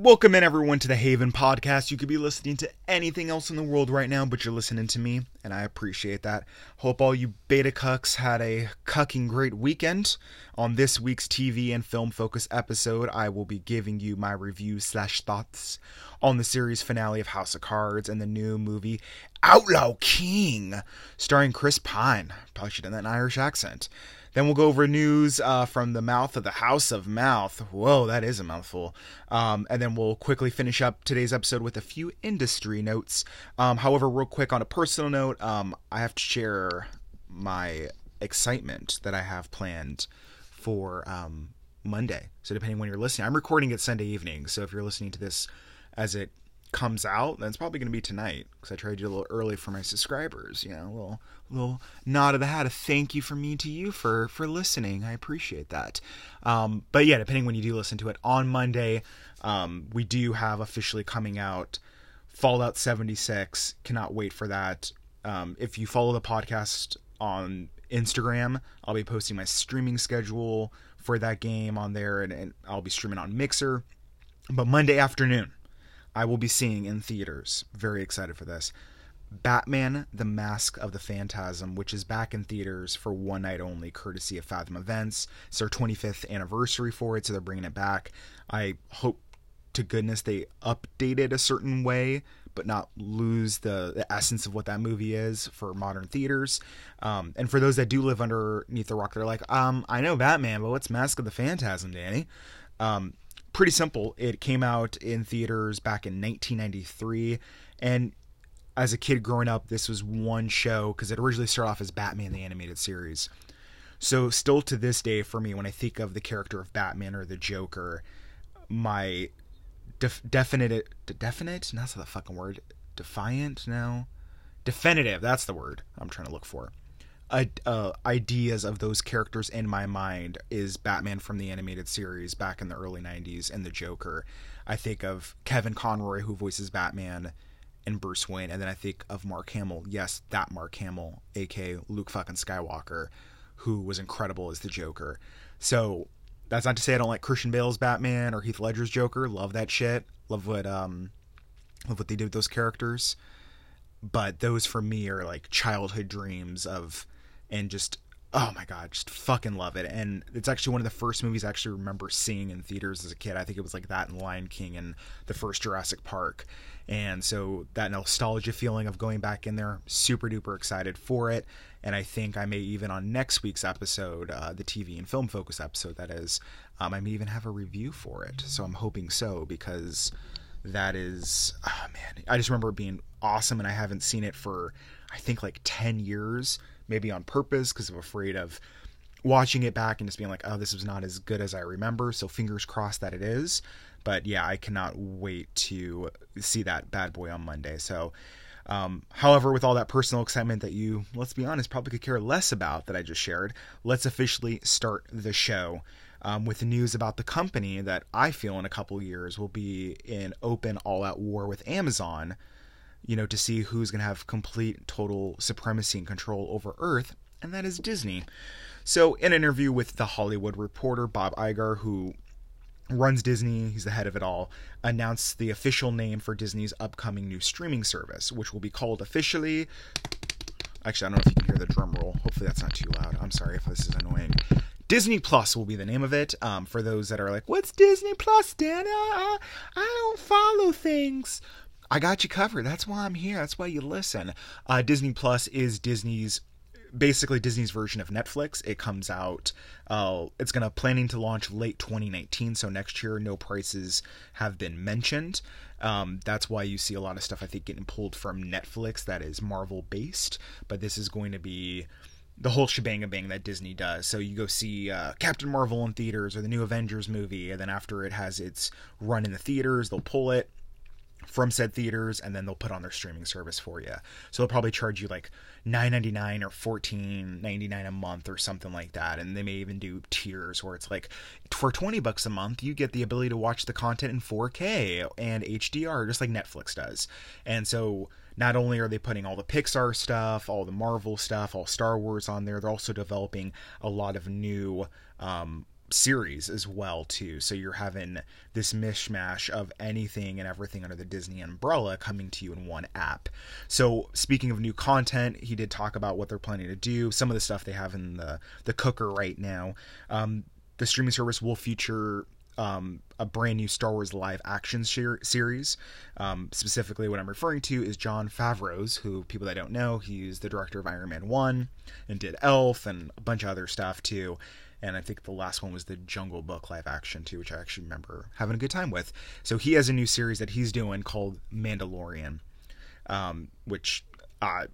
Welcome in everyone to the Haven podcast. You could be listening to anything else in the world right now, but you're listening to me, and I appreciate that. Hope all you beta cucks had a cucking great weekend. On this week's TV and film focus episode, I will be giving you my reviews slash thoughts on the series finale of House of Cards and the new movie Outlaw King, starring Chris Pine. Probably should have done that in Irish accent. Then we'll go over news uh, from the mouth of the House of Mouth. Whoa, that is a mouthful. Um, and then we'll quickly finish up today's episode with a few industry notes. Um, however, real quick on a personal note, um, I have to share my excitement that I have planned for um, Monday. So depending when you're listening, I'm recording it Sunday evening. So if you're listening to this as it comes out, then it's probably going to be tonight because I tried to do a little early for my subscribers. You know, a little little nod of the hat, a thank you from me to you for for listening. I appreciate that. Um, but yeah, depending when you do listen to it on Monday, um, we do have officially coming out Fallout 76. Cannot wait for that. Um, if you follow the podcast on Instagram, I'll be posting my streaming schedule for that game on there, and, and I'll be streaming on Mixer. But Monday afternoon, I will be seeing in theaters. Very excited for this. Batman the Mask of the Phantasm, which is back in theaters for one night only, courtesy of Fathom Events. It's their 25th anniversary for it, so they're bringing it back. I hope to goodness they update it a certain way, but not lose the, the essence of what that movie is for modern theaters. Um, and for those that do live underneath the rock, they're like, um, I know Batman, but what's Mask of the Phantasm, Danny? Um, pretty simple. It came out in theaters back in 1993, and as a kid growing up, this was one show because it originally started off as Batman the Animated Series. So, still to this day, for me, when I think of the character of Batman or the Joker, my def- definite, definite, that's the fucking word, defiant, no, definitive, that's the word I'm trying to look for. Uh, ideas of those characters in my mind is Batman from the animated series back in the early 90s and the Joker. I think of Kevin Conroy, who voices Batman and Bruce Wayne, and then I think of Mark Hamill. Yes, that Mark Hamill, aka Luke fucking Skywalker, who was incredible as the Joker. So that's not to say I don't like Christian Bale's Batman or Heath Ledger's Joker. Love that shit. Love what um, love what they did with those characters. But those for me are like childhood dreams of, and just oh my god, just fucking love it. And it's actually one of the first movies I actually remember seeing in theaters as a kid. I think it was like that and Lion King and the first Jurassic Park. And so that nostalgia feeling of going back in there, super duper excited for it. And I think I may even on next week's episode, uh, the TV and film focus episode, that is, um, I may even have a review for it. So I'm hoping so because that is, oh man, I just remember it being awesome. And I haven't seen it for, I think, like 10 years maybe on purpose because I'm afraid of watching it back and just being like, oh, this is not as good as I remember. So fingers crossed that it is. But yeah, I cannot wait to see that bad boy on Monday. So, um, however, with all that personal excitement that you, let's be honest, probably could care less about that I just shared, let's officially start the show. Um, with news about the company that I feel in a couple years will be in open all out war with Amazon you know, to see who's going to have complete, total supremacy and control over Earth, and that is Disney. So, in an interview with The Hollywood Reporter, Bob Iger, who runs Disney, he's the head of it all, announced the official name for Disney's upcoming new streaming service, which will be called officially. Actually, I don't know if you can hear the drum roll. Hopefully, that's not too loud. I'm sorry if this is annoying. Disney Plus will be the name of it. Um, for those that are like, "What's Disney Plus, Dan? I, I don't follow things." I got you covered. That's why I'm here. That's why you listen. Uh, Disney Plus is Disney's basically Disney's version of Netflix. It comes out. Uh, it's gonna planning to launch late 2019, so next year. No prices have been mentioned. Um, that's why you see a lot of stuff I think getting pulled from Netflix that is Marvel based. But this is going to be the whole shebang bang that Disney does. So you go see uh, Captain Marvel in theaters or the new Avengers movie, and then after it has its run in the theaters, they'll pull it from said theaters and then they'll put on their streaming service for you. So they'll probably charge you like $9.99 or $14.99 a month or something like that and they may even do tiers where it's like for 20 bucks a month you get the ability to watch the content in 4K and HDR just like Netflix does. And so not only are they putting all the Pixar stuff, all the Marvel stuff, all Star Wars on there, they're also developing a lot of new um, series as well too. So you're having this mishmash of anything and everything under the disney umbrella coming to you in one app. So speaking of new content he did talk about what they're planning to do some of the stuff they have in the the cooker right now. Um, the streaming service will feature um, a brand new Star Wars live action series. Um, specifically, what I'm referring to is Jon Favreau's, who people that don't know, he's the director of Iron Man 1 and did Elf and a bunch of other stuff too and I think the last one was the Jungle Book live action too, which I actually remember having a good time with. So he has a new series that he's doing called Mandalorian, um, which I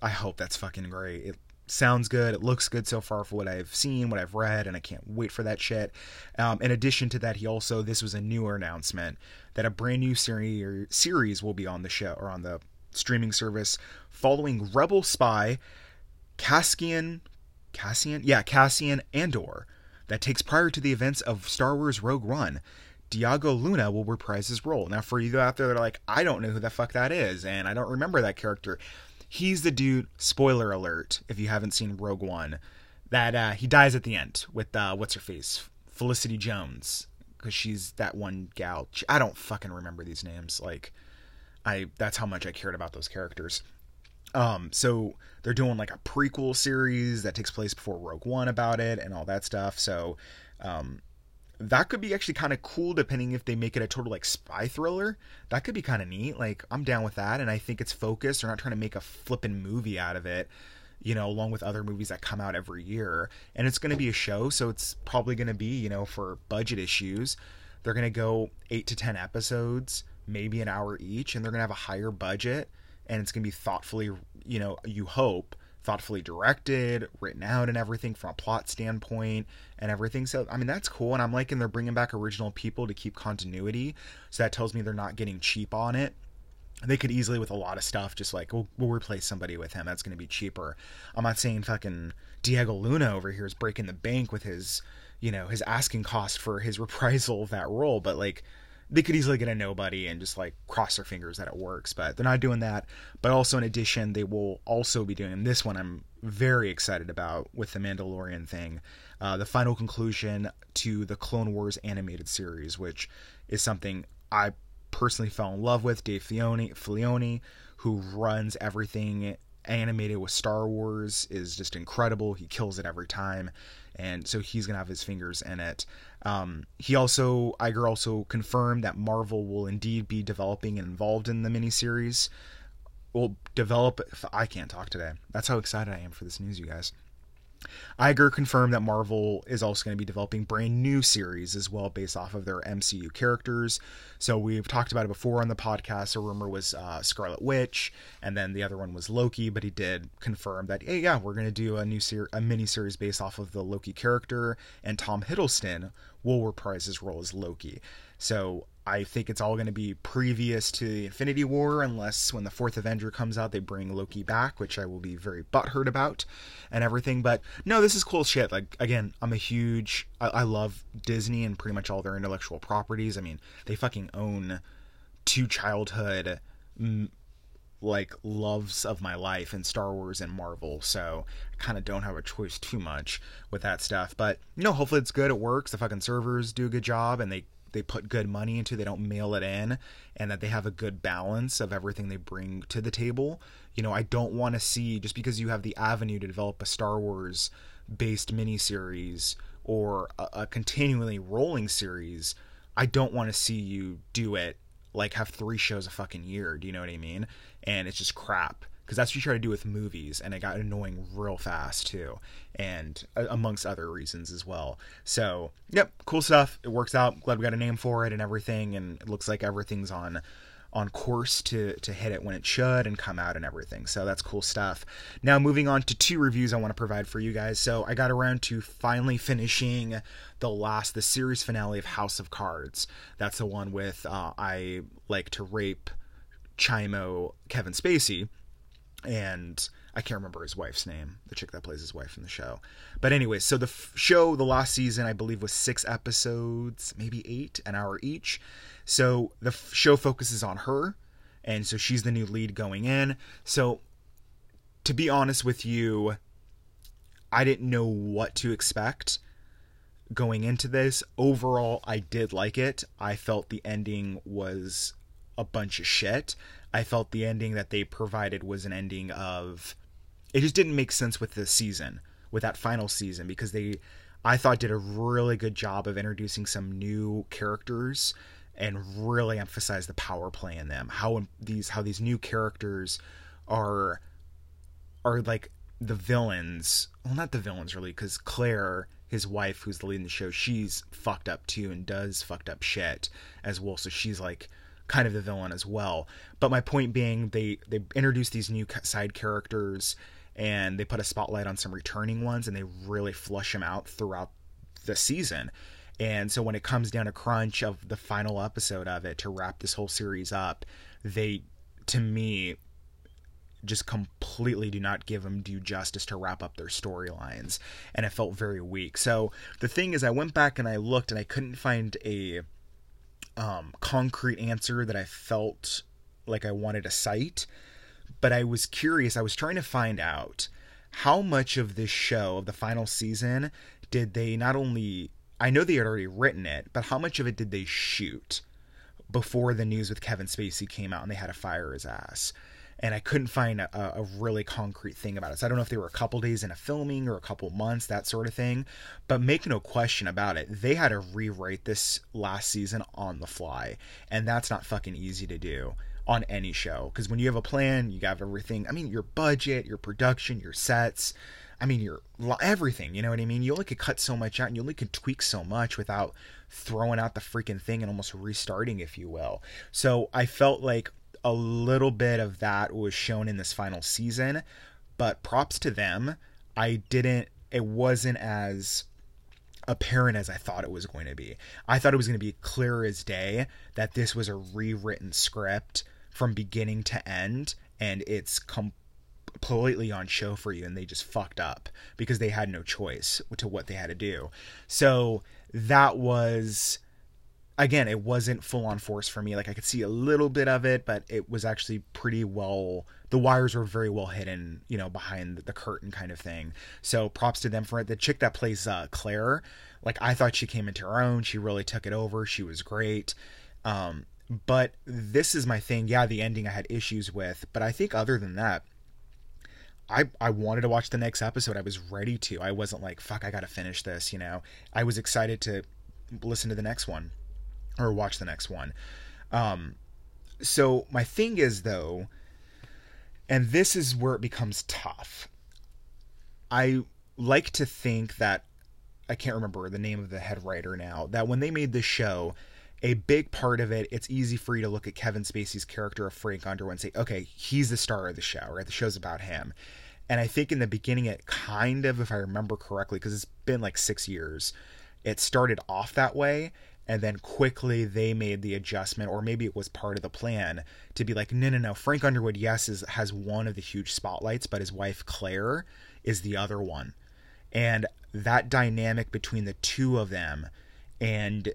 I hope that's fucking great. It sounds good. It looks good so far for what I've seen, what I've read, and I can't wait for that shit. Um, in addition to that, he also this was a newer announcement that a brand new series series will be on the show or on the streaming service following Rebel Spy Cassian Cassian? Yeah, Cassian Andor, that takes prior to the events of Star Wars Rogue One. Diego Luna will reprise his role. Now, for you out there that are like, I don't know who the fuck that is, and I don't remember that character, he's the dude, spoiler alert, if you haven't seen Rogue One, that uh, he dies at the end with, uh, what's her face? Felicity Jones. Because she's that one gal. I don't fucking remember these names. Like, I that's how much I cared about those characters. Um, so they're doing like a prequel series that takes place before Rogue One about it and all that stuff. So um, that could be actually kind of cool depending if they make it a total like spy thriller. That could be kind of neat. Like I'm down with that, and I think it's focused. They're not trying to make a flippin' movie out of it. You know, along with other movies that come out every year, and it's going to be a show, so it's probably going to be, you know, for budget issues, they're going to go eight to ten episodes, maybe an hour each, and they're going to have a higher budget and it's going to be thoughtfully, you know, you hope thoughtfully directed, written out, and everything from a plot standpoint and everything. So, I mean, that's cool. And I'm liking they're bringing back original people to keep continuity. So that tells me they're not getting cheap on it. They could easily, with a lot of stuff, just like, we'll, we'll replace somebody with him. That's going to be cheaper. I'm not saying fucking Diego Luna over here is breaking the bank with his, you know, his asking cost for his reprisal of that role, but like, they could easily get a nobody and just like cross their fingers that it works, but they're not doing that. But also, in addition, they will also be doing this one. I'm very excited about with the Mandalorian thing, uh, the final conclusion to the Clone Wars animated series, which is something I personally fell in love with. Dave Filoni, Filoni who runs everything animated with Star Wars, is just incredible. He kills it every time and so he's gonna have his fingers in it. Um, he also Iger also confirmed that Marvel will indeed be developing and involved in the miniseries. Will develop. I can't talk today. That's how excited I am for this news, you guys. Iger confirmed that Marvel is also going to be developing brand new series as well based off of their MCU characters. So we've talked about it before on the podcast. A rumor was uh, Scarlet Witch, and then the other one was Loki. But he did confirm that, hey, yeah, we're going to do a new ser- a mini series based off of the Loki character, and Tom Hiddleston will reprise his role as Loki. So I think it's all going to be previous to the Infinity War, unless when the fourth Avenger comes out, they bring Loki back, which I will be very butthurt about and everything. But no, this is cool shit. Like, again, I'm a huge, I, I love Disney and pretty much all their intellectual properties. I mean, they fucking own two childhood, like, loves of my life in Star Wars and Marvel. So I kind of don't have a choice too much with that stuff. But, know, hopefully it's good. It works. The fucking servers do a good job and they they put good money into, they don't mail it in, and that they have a good balance of everything they bring to the table. You know, I don't want to see just because you have the avenue to develop a Star Wars based miniseries or a, a continually rolling series, I don't want to see you do it like have three shows a fucking year. Do you know what I mean? And it's just crap because that's what you try to do with movies and it got annoying real fast too and uh, amongst other reasons as well. So yep cool stuff. It works out. Glad we got a name for it and everything and it looks like everything's on on course to to hit it when it should and come out and everything. So that's cool stuff. Now moving on to two reviews i want to provide for you guys. So i got around to finally finishing the last the series finale of house of cards. That's the one with uh, i like to rape chimo kevin spacey and I can't remember his wife's name, the chick that plays his wife in the show. But anyway, so the f- show, the last season, I believe, was six episodes, maybe eight, an hour each. So the f- show focuses on her, and so she's the new lead going in. So to be honest with you, I didn't know what to expect. going into this. Overall, I did like it. I felt the ending was a bunch of shit. I felt the ending that they provided was an ending of it just didn't make sense with the season, with that final season because they I thought did a really good job of introducing some new characters and really emphasize the power play in them. How these how these new characters are are like the villains. Well, not the villains really, because Claire, his wife, who's the lead in the show, she's fucked up too and does fucked up shit as well. So she's like kind of the villain as well. But my point being, they they introduce these new side characters and they put a spotlight on some returning ones and they really flush them out throughout the season. And so when it comes down to crunch of the final episode of it to wrap this whole series up, they to me just completely do not give them due justice to wrap up their storylines and it felt very weak. So the thing is I went back and I looked and I couldn't find a um, concrete answer that I felt like I wanted to cite, but I was curious. I was trying to find out how much of this show of the final season did they not only I know they had already written it, but how much of it did they shoot before the news with Kevin Spacey came out and they had to fire his ass? And I couldn't find a, a really concrete thing about it. So I don't know if they were a couple days in a filming or a couple months, that sort of thing. But make no question about it, they had to rewrite this last season on the fly. And that's not fucking easy to do on any show. Because when you have a plan, you have everything. I mean, your budget, your production, your sets I mean, your everything. You know what I mean? You only could cut so much out, and you only could tweak so much without throwing out the freaking thing and almost restarting, if you will. So I felt like a little bit of that was shown in this final season, but props to them. I didn't. It wasn't as apparent as I thought it was going to be. I thought it was going to be clear as day that this was a rewritten script from beginning to end, and it's completely on show for you and they just fucked up because they had no choice to what they had to do. So that was again, it wasn't full on force for me. Like I could see a little bit of it, but it was actually pretty well the wires were very well hidden, you know, behind the curtain kind of thing. So props to them for it. The chick that plays uh, Claire, like I thought she came into her own. She really took it over. She was great. Um, but this is my thing. Yeah, the ending I had issues with, but I think other than that, I I wanted to watch the next episode. I was ready to. I wasn't like fuck. I got to finish this. You know. I was excited to listen to the next one or watch the next one. Um, so my thing is though, and this is where it becomes tough. I like to think that I can't remember the name of the head writer now. That when they made this show, a big part of it, it's easy for you to look at Kevin Spacey's character of Frank Underwood and say, okay, he's the star of the show, right? The show's about him. And I think in the beginning, it kind of, if I remember correctly, because it's been like six years, it started off that way. And then quickly they made the adjustment, or maybe it was part of the plan to be like, no, no, no. Frank Underwood, yes, is, has one of the huge spotlights, but his wife Claire is the other one. And that dynamic between the two of them and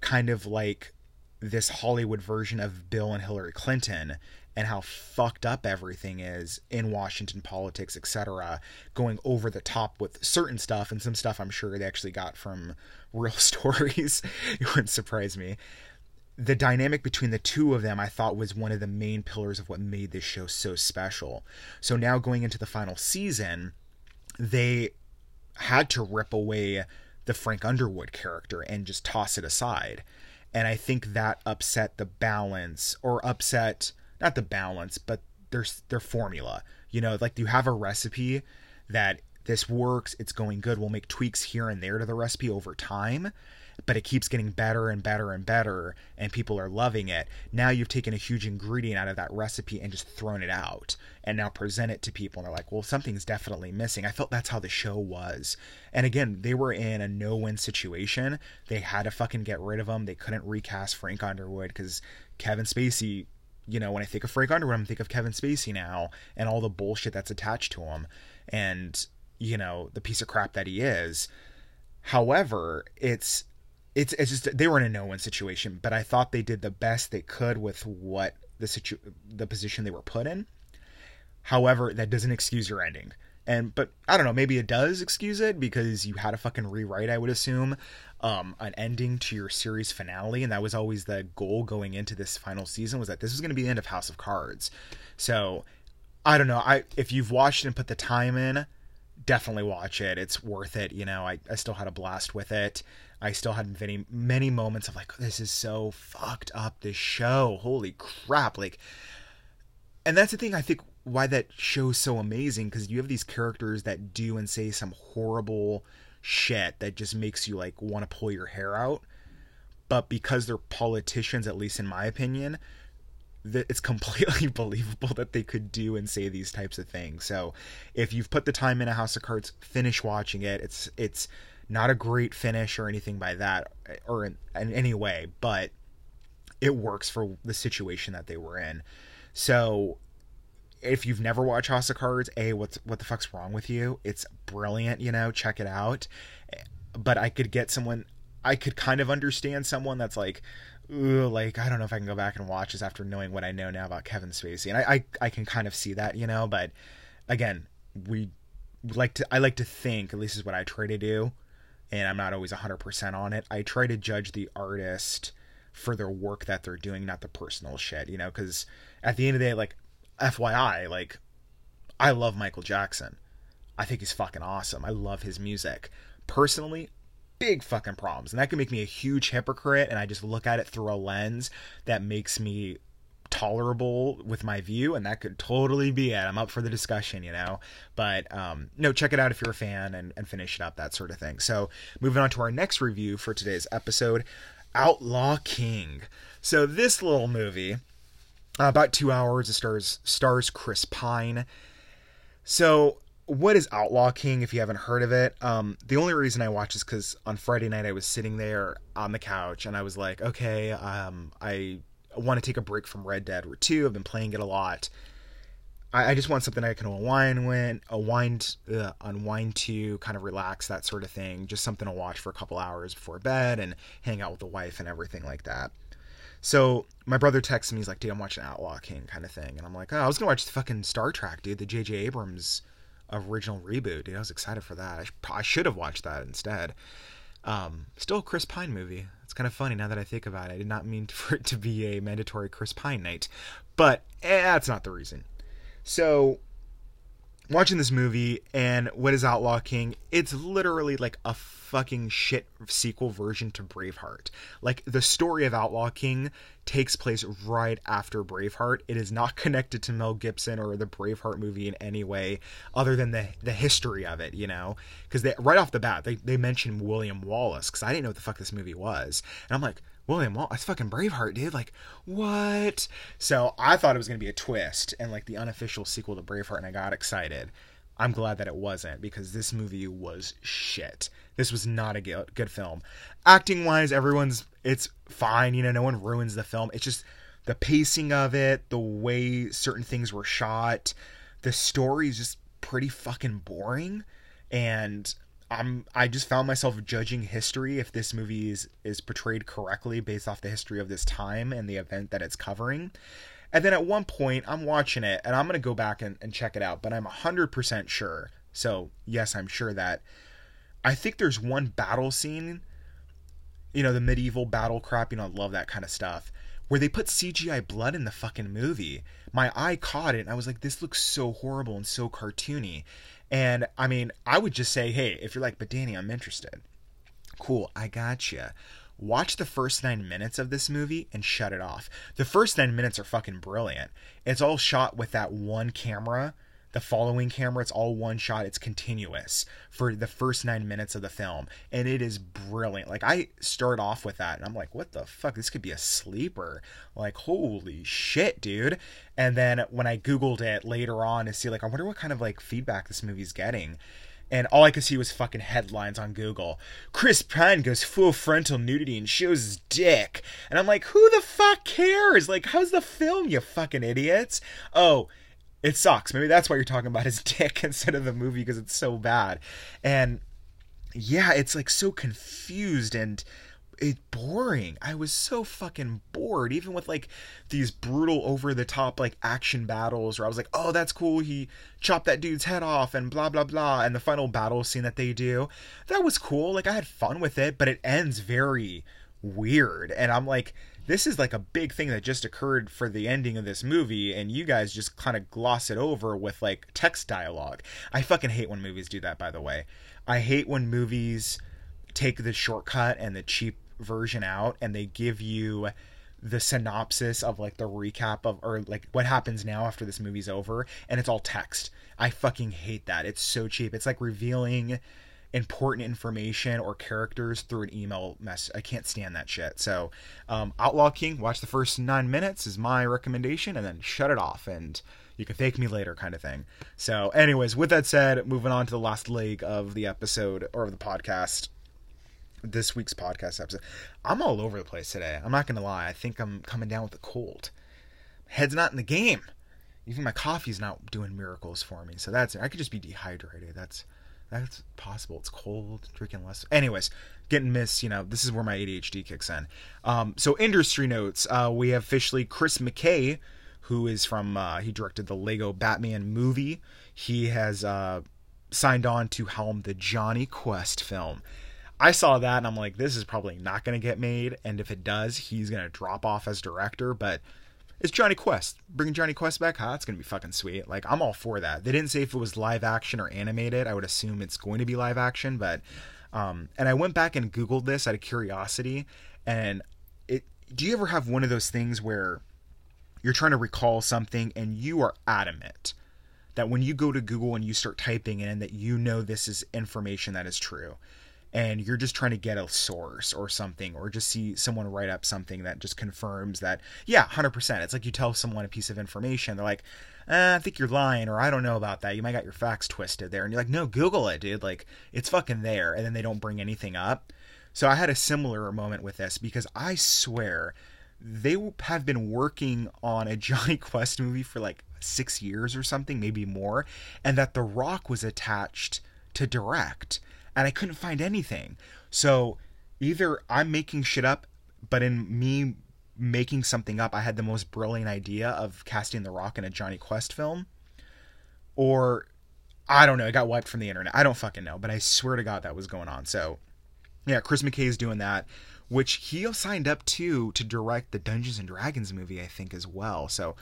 kind of like this Hollywood version of Bill and Hillary Clinton and how fucked up everything is in Washington politics, etc., going over the top with certain stuff and some stuff I'm sure they actually got from real stories. it wouldn't surprise me. The dynamic between the two of them, I thought, was one of the main pillars of what made this show so special. So now going into the final season, they had to rip away the Frank Underwood character and just toss it aside. And I think that upset the balance or upset not the balance, but their their formula. You know, like you have a recipe that this works, it's going good. We'll make tweaks here and there to the recipe over time but it keeps getting better and better and better and people are loving it now you've taken a huge ingredient out of that recipe and just thrown it out and now present it to people and they're like well something's definitely missing i felt that's how the show was and again they were in a no-win situation they had to fucking get rid of him they couldn't recast frank underwood because kevin spacey you know, when I think of Frank Underwood, I'm think of Kevin Spacey now and all the bullshit that's attached to him and, you know, the piece of crap that he is. However, it's it's it's just they were in a no win situation, but I thought they did the best they could with what the situ the position they were put in. However, that doesn't excuse your ending. And but I don't know, maybe it does excuse it because you had to fucking rewrite, I would assume, um, an ending to your series finale, and that was always the goal going into this final season was that this was going to be the end of House of Cards. So I don't know. I if you've watched and put the time in, definitely watch it. It's worth it. You know, I, I still had a blast with it. I still had many many moments of like, this is so fucked up. This show, holy crap! Like, and that's the thing. I think why that show's so amazing because you have these characters that do and say some horrible shit that just makes you like want to pull your hair out. But because they're politicians, at least in my opinion, that it's completely believable that they could do and say these types of things. So if you've put the time in a House of Cards, finish watching it. It's it's not a great finish or anything by that or in, in any way, but it works for the situation that they were in. So if you've never watched House of Cards, a what's what the fuck's wrong with you? It's brilliant, you know. Check it out. But I could get someone. I could kind of understand someone that's like, Ooh, like I don't know if I can go back and watch this after knowing what I know now about Kevin Spacey, and I, I I can kind of see that, you know. But again, we like to I like to think, at least is what I try to do, and I'm not always 100% on it. I try to judge the artist for their work that they're doing, not the personal shit, you know. Because at the end of the day, like FYI, like I love Michael Jackson. I think he's fucking awesome. I love his music. Personally, big fucking problems. And that can make me a huge hypocrite and I just look at it through a lens that makes me tolerable with my view and that could totally be it i'm up for the discussion you know but um no check it out if you're a fan and, and finish it up that sort of thing so moving on to our next review for today's episode outlaw king so this little movie uh, about two hours it stars stars chris pine so what is Outlaw King if you haven't heard of it? Um, the only reason I watched is because on Friday night I was sitting there on the couch and I was like, okay, um, I want to take a break from Red Dead 2. I've been playing it a lot. I, I just want something I can unwind when, unwind, uh, unwind to, kind of relax, that sort of thing. Just something to watch for a couple hours before bed and hang out with the wife and everything like that. So my brother texts me, he's like, dude, I'm watching Outlaw King kind of thing. And I'm like, oh, I was going to watch the fucking Star Trek, dude, the J.J. Abrams original reboot. Dude, I was excited for that. I, sh- I should have watched that instead. Um, still a Chris Pine movie. It's kind of funny now that I think about it. I did not mean for it to be a mandatory Chris Pine night, but eh, that's not the reason. So watching this movie and what is Outlaw King, it's literally like a fucking shit sequel version to Braveheart. Like the story of Outlaw King takes place right after Braveheart. It is not connected to Mel Gibson or the Braveheart movie in any way other than the the history of it, you know? Cuz they right off the bat they they mention William Wallace cuz I didn't know what the fuck this movie was. And I'm like, William Wallace, that's fucking Braveheart, dude. Like, what? So I thought it was gonna be a twist and like the unofficial sequel to Braveheart, and I got excited. I'm glad that it wasn't because this movie was shit. This was not a good film. Acting wise, everyone's it's fine. You know, no one ruins the film. It's just the pacing of it, the way certain things were shot, the story is just pretty fucking boring. And I'm I just found myself judging history if this movie is is portrayed correctly based off the history of this time and the event that it's covering. And then at one point, I'm watching it and I'm to go back and, and check it out, but I'm 100% sure. So, yes, I'm sure that I think there's one battle scene, you know, the medieval battle crap, you know, I love that kind of stuff, where they put CGI blood in the fucking movie. My eye caught it and I was like, this looks so horrible and so cartoony. And I mean, I would just say, hey, if you're like, but Danny, I'm interested. Cool, I gotcha. Watch the first nine minutes of this movie and shut it off. The first nine minutes are fucking brilliant. It's all shot with that one camera the following camera it's all one shot it's continuous for the first nine minutes of the film and it is brilliant like i start off with that and i'm like what the fuck this could be a sleeper like holy shit dude and then when i googled it later on to see like i wonder what kind of like feedback this movie's getting and all I could see was fucking headlines on Google. Chris Pine goes full frontal nudity and shows his dick. And I'm like, who the fuck cares? Like, how's the film, you fucking idiots? Oh, it sucks. Maybe that's why you're talking about his dick instead of the movie because it's so bad. And yeah, it's like so confused and it's boring. I was so fucking bored, even with like these brutal, over the top like action battles where I was like, oh, that's cool. He chopped that dude's head off and blah blah blah. And the final battle scene that they do, that was cool. Like I had fun with it, but it ends very weird. And I'm like, this is like a big thing that just occurred for the ending of this movie, and you guys just kind of gloss it over with like text dialogue. I fucking hate when movies do that, by the way. I hate when movies take the shortcut and the cheap version out and they give you the synopsis of like the recap of or like what happens now after this movie's over and it's all text. I fucking hate that. It's so cheap. It's like revealing important information or characters through an email mess. I can't stand that shit. So, um, Outlaw King, watch the first nine minutes is my recommendation, and then shut it off, and you can thank me later, kind of thing. So, anyways, with that said, moving on to the last leg of the episode or of the podcast. This week's podcast episode. I'm all over the place today. I'm not gonna lie. I think I'm coming down with a cold. Head's not in the game. Even my coffee's not doing miracles for me. So that's I could just be dehydrated. That's that's possible. It's cold, drinking less. Anyways, getting missed. You know, this is where my ADHD kicks in. Um, so industry notes. Uh, we have officially Chris McKay, who is from. Uh, he directed the Lego Batman movie. He has uh, signed on to helm the Jonny Quest film. I saw that and I'm like, this is probably not going to get made. And if it does, he's going to drop off as director. But it's Jonny Quest. Bringing Jonny Quest back, huh? It's gonna be fucking sweet. Like I'm all for that. They didn't say if it was live action or animated. I would assume it's going to be live action, but um, and I went back and googled this out of curiosity. And it, do you ever have one of those things where you're trying to recall something and you are adamant that when you go to Google and you start typing in that you know this is information that is true? And you're just trying to get a source or something or just see someone write up something that just confirms that yeah 100% it's like you tell someone a piece of information they're like eh, i think you're lying or i don't know about that. You might got your facts twisted there. And you're like no google it dude. Like it's fucking there. And then they don't bring anything up. So i had a similar moment with this because i swear they have been working on a jonny quest movie for like six years or something maybe more and that the rock was attached to direct and I couldn't find anything. So either I'm making shit up, but in me making something up, I had the most brilliant idea of casting The Rock in a Jonny Quest film, or I don't know, it got wiped from the internet. I don't fucking know, but I swear to God that was going on. So yeah, Chris McKay is doing that, which he signed up to to direct the Dungeons and Dragons movie, I think, as well. So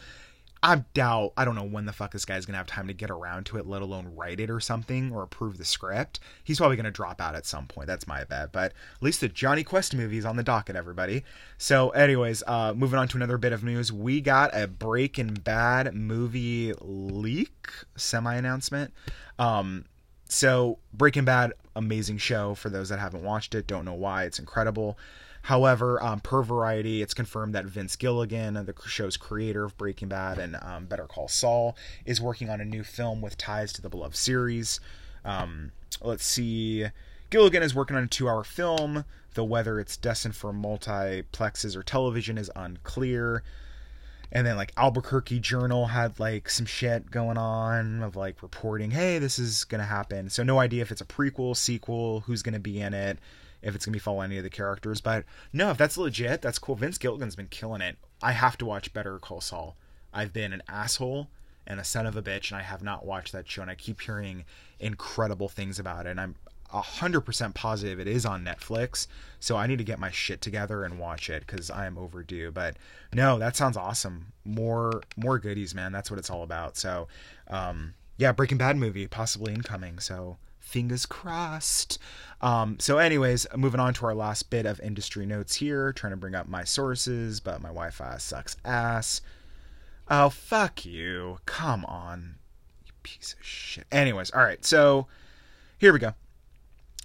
I doubt I don't know when the fuck this guy's gonna have time to get around to it, let alone write it or something or approve the script. He's probably gonna drop out at some point. That's my bet. But at least the Jonny Quest movie is on the docket, everybody. So, anyways, uh, moving on to another bit of news, we got a Breaking Bad movie leak semi announcement. Um, so Breaking Bad, amazing show for those that haven't watched it. Don't know why. It's incredible. However, um, per Variety, it's confirmed that Vince Gilligan, the show's creator of Breaking Bad and um, Better Call Saul, is working on a new film with ties to the beloved series. Um, let's see. Gilligan is working on a two hour film, though whether it's destined for multiplexes or television is unclear. And then, like, Albuquerque Journal had, like, some shit going on of, like, reporting, hey, this is going to happen. So, no idea if it's a prequel, sequel, who's going to be in it if it's gonna be following any of the characters. But no, if that's legit, that's cool. Vince Gilligan's been killing it. I have to watch Better Call Saul. I've been an asshole and a son of a bitch, and I have not watched that show, and I keep hearing incredible things about it. And I'm hundred percent positive it is on Netflix, so I need to get my shit together and watch it because I am overdue. But no, that sounds awesome. More more goodies, man. That's what it's all about. So, um, yeah, Breaking Bad movie possibly incoming. So fingers crossed. Um, so, anyways, moving on to our last bit of industry notes here. Trying to bring up my sources, but my Wi Fi sucks ass. Oh, fuck you. Come on. You piece of shit. Anyways, all right. So, here we go.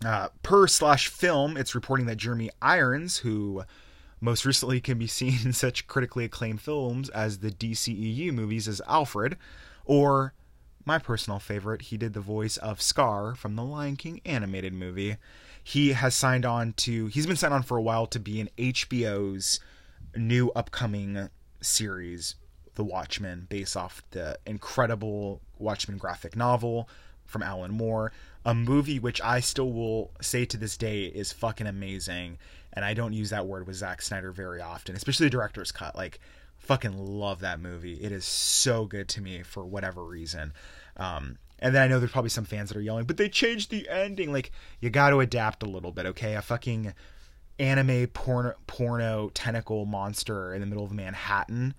Uh, per slash film, it's reporting that Jeremy Irons, who most recently can be seen in such critically acclaimed films as the DCEU movies as Alfred, or my personal favorite, he did the voice of Scar from the Lion King animated movie. He has signed on to, he's been signed on for a while to be in HBO's new upcoming series, The Watchmen, based off the incredible Watchmen graphic novel from Alan Moore, a movie which I still will say to this day is fucking amazing. And I don't use that word with Zack Snyder very often, especially the director's cut. Like, fucking love that movie. It is so good to me for whatever reason. Um, and then I know there's probably some fans that are yelling, but they changed the ending. Like, you got to adapt a little bit, okay? A fucking anime porno, porno tentacle monster in the middle of Manhattan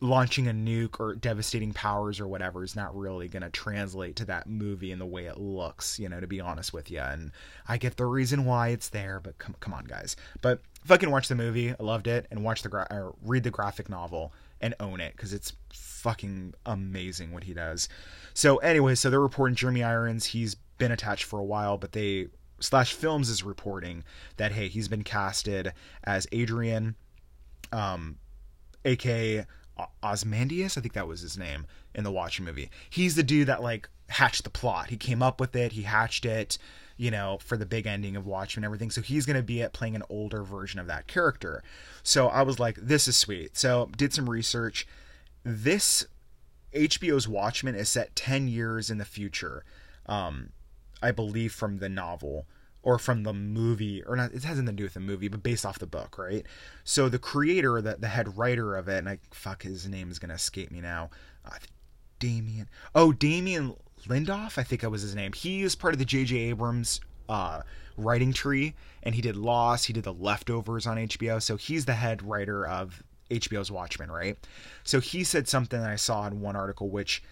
launching a nuke or devastating powers or whatever is not really going to translate to that movie in the way it looks, you know, to be honest with you. And I get the reason why it's there, but come, come on, guys. But fucking watch the movie. I loved it. And watch the, gra- or read the graphic novel and own it because it's fucking amazing what he does. So, anyway, so they're reporting Jeremy Irons. He's been attached for a while, but they, Slash Films is reporting that, hey, he's been casted as Adrian, um, aka Ozymandias, I think that was his name in the Watchmen movie. He's the dude that like hatched the plot. He came up with it. He hatched it, you know, for the big ending of Watchmen and everything. So he's going to be at playing an older version of that character. So I was like, this is sweet. So did some research. This HBO's Watchmen is set 10 years in the future. Um, I believe from the novel or from the movie, or not, it has nothing to do with the movie, but based off the book, right? So the creator, the, the head writer of it, and I fuck his name is gonna escape me now. Uh, Damien. Oh, Damien Lindoff, I think that was his name. He is part of the J.J. Abrams uh, writing tree, and he did Lost, he did The Leftovers on HBO. So he's the head writer of HBO's Watchmen, right? So he said something that I saw in one article, which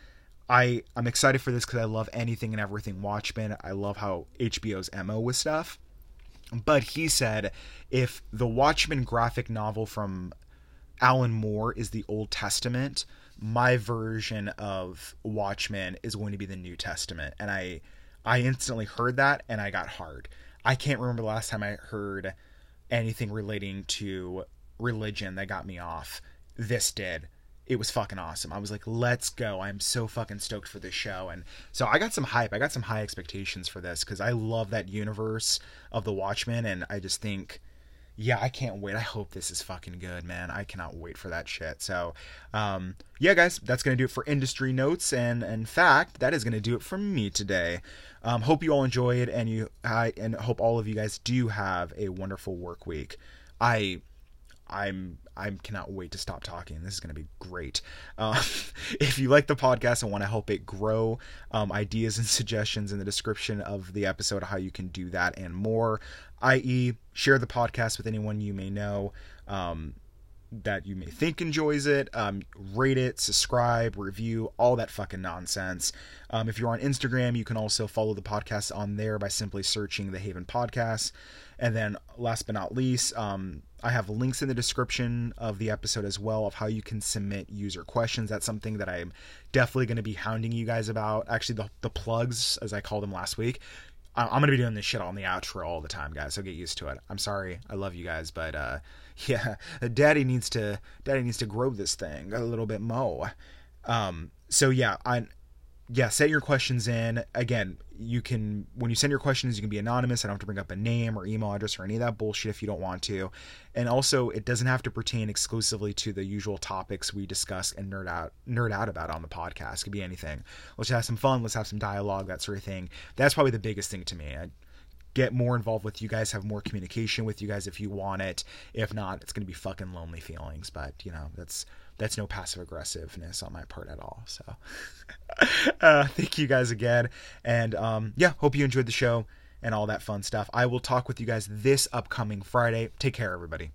I I'm excited for this because I love anything and everything Watchmen. I love how HBO's mo with stuff. But he said if the Watchmen graphic novel from Alan Moore is the Old Testament, my version of Watchmen is going to be the New Testament, and I I instantly heard that and I got hard. I can't remember the last time I heard anything relating to religion that got me off. This did it was fucking awesome. I was like, let's go. I'm so fucking stoked for this show. And so I got some hype. I got some high expectations for this because I love that universe of the Watchmen. And I just think, yeah, I can't wait. I hope this is fucking good, man. I cannot wait for that shit. So, um, yeah, guys, that's going to do it for industry notes. And in fact, that is going to do it for me today. Um, hope you all enjoy it and you, I, and hope all of you guys do have a wonderful work week. I, I'm I cannot wait to stop talking. This is going to be great. Uh, if you like the podcast and want to help it grow, um, ideas and suggestions in the description of the episode how you can do that and more, i.e., share the podcast with anyone you may know. Um, that you may think enjoys it. Um, rate it, subscribe, review, all that fucking nonsense. Um, if you're on Instagram, you can also follow the podcast on there by simply searching the Haven Podcast. And then, last but not least, um, I have links in the description of the episode as well of how you can submit user questions. That's something that I'm definitely going to be hounding you guys about. Actually, the, the plugs, as I called them last week, I'm going to be doing this shit on the outro all the time, guys. So get used to it. I'm sorry. I love you guys, but uh, yeah, daddy needs to daddy needs to grow this thing a little bit more. Um, so yeah, I yeah, set your questions in. Again, you can when you send your questions, you can be anonymous. I don't have to bring up a name or email address or any of that bullshit if you don't want to. And also, it doesn't have to pertain exclusively to the usual topics we discuss and nerd out nerd out about on the podcast. It could be anything. Let's have some fun. Let's have some dialogue, that sort of thing. That's probably the biggest thing to me. I, get more involved with you guys, have more communication with you guys if you want it. If not, it's going to be fucking lonely feelings. But you know, that's that's no passive aggressiveness on my part at all. So, uh, thank you guys again, and um, yeah, hope you enjoyed the show and all that fun stuff. I will talk with you guys this upcoming Friday. Take care, everybody.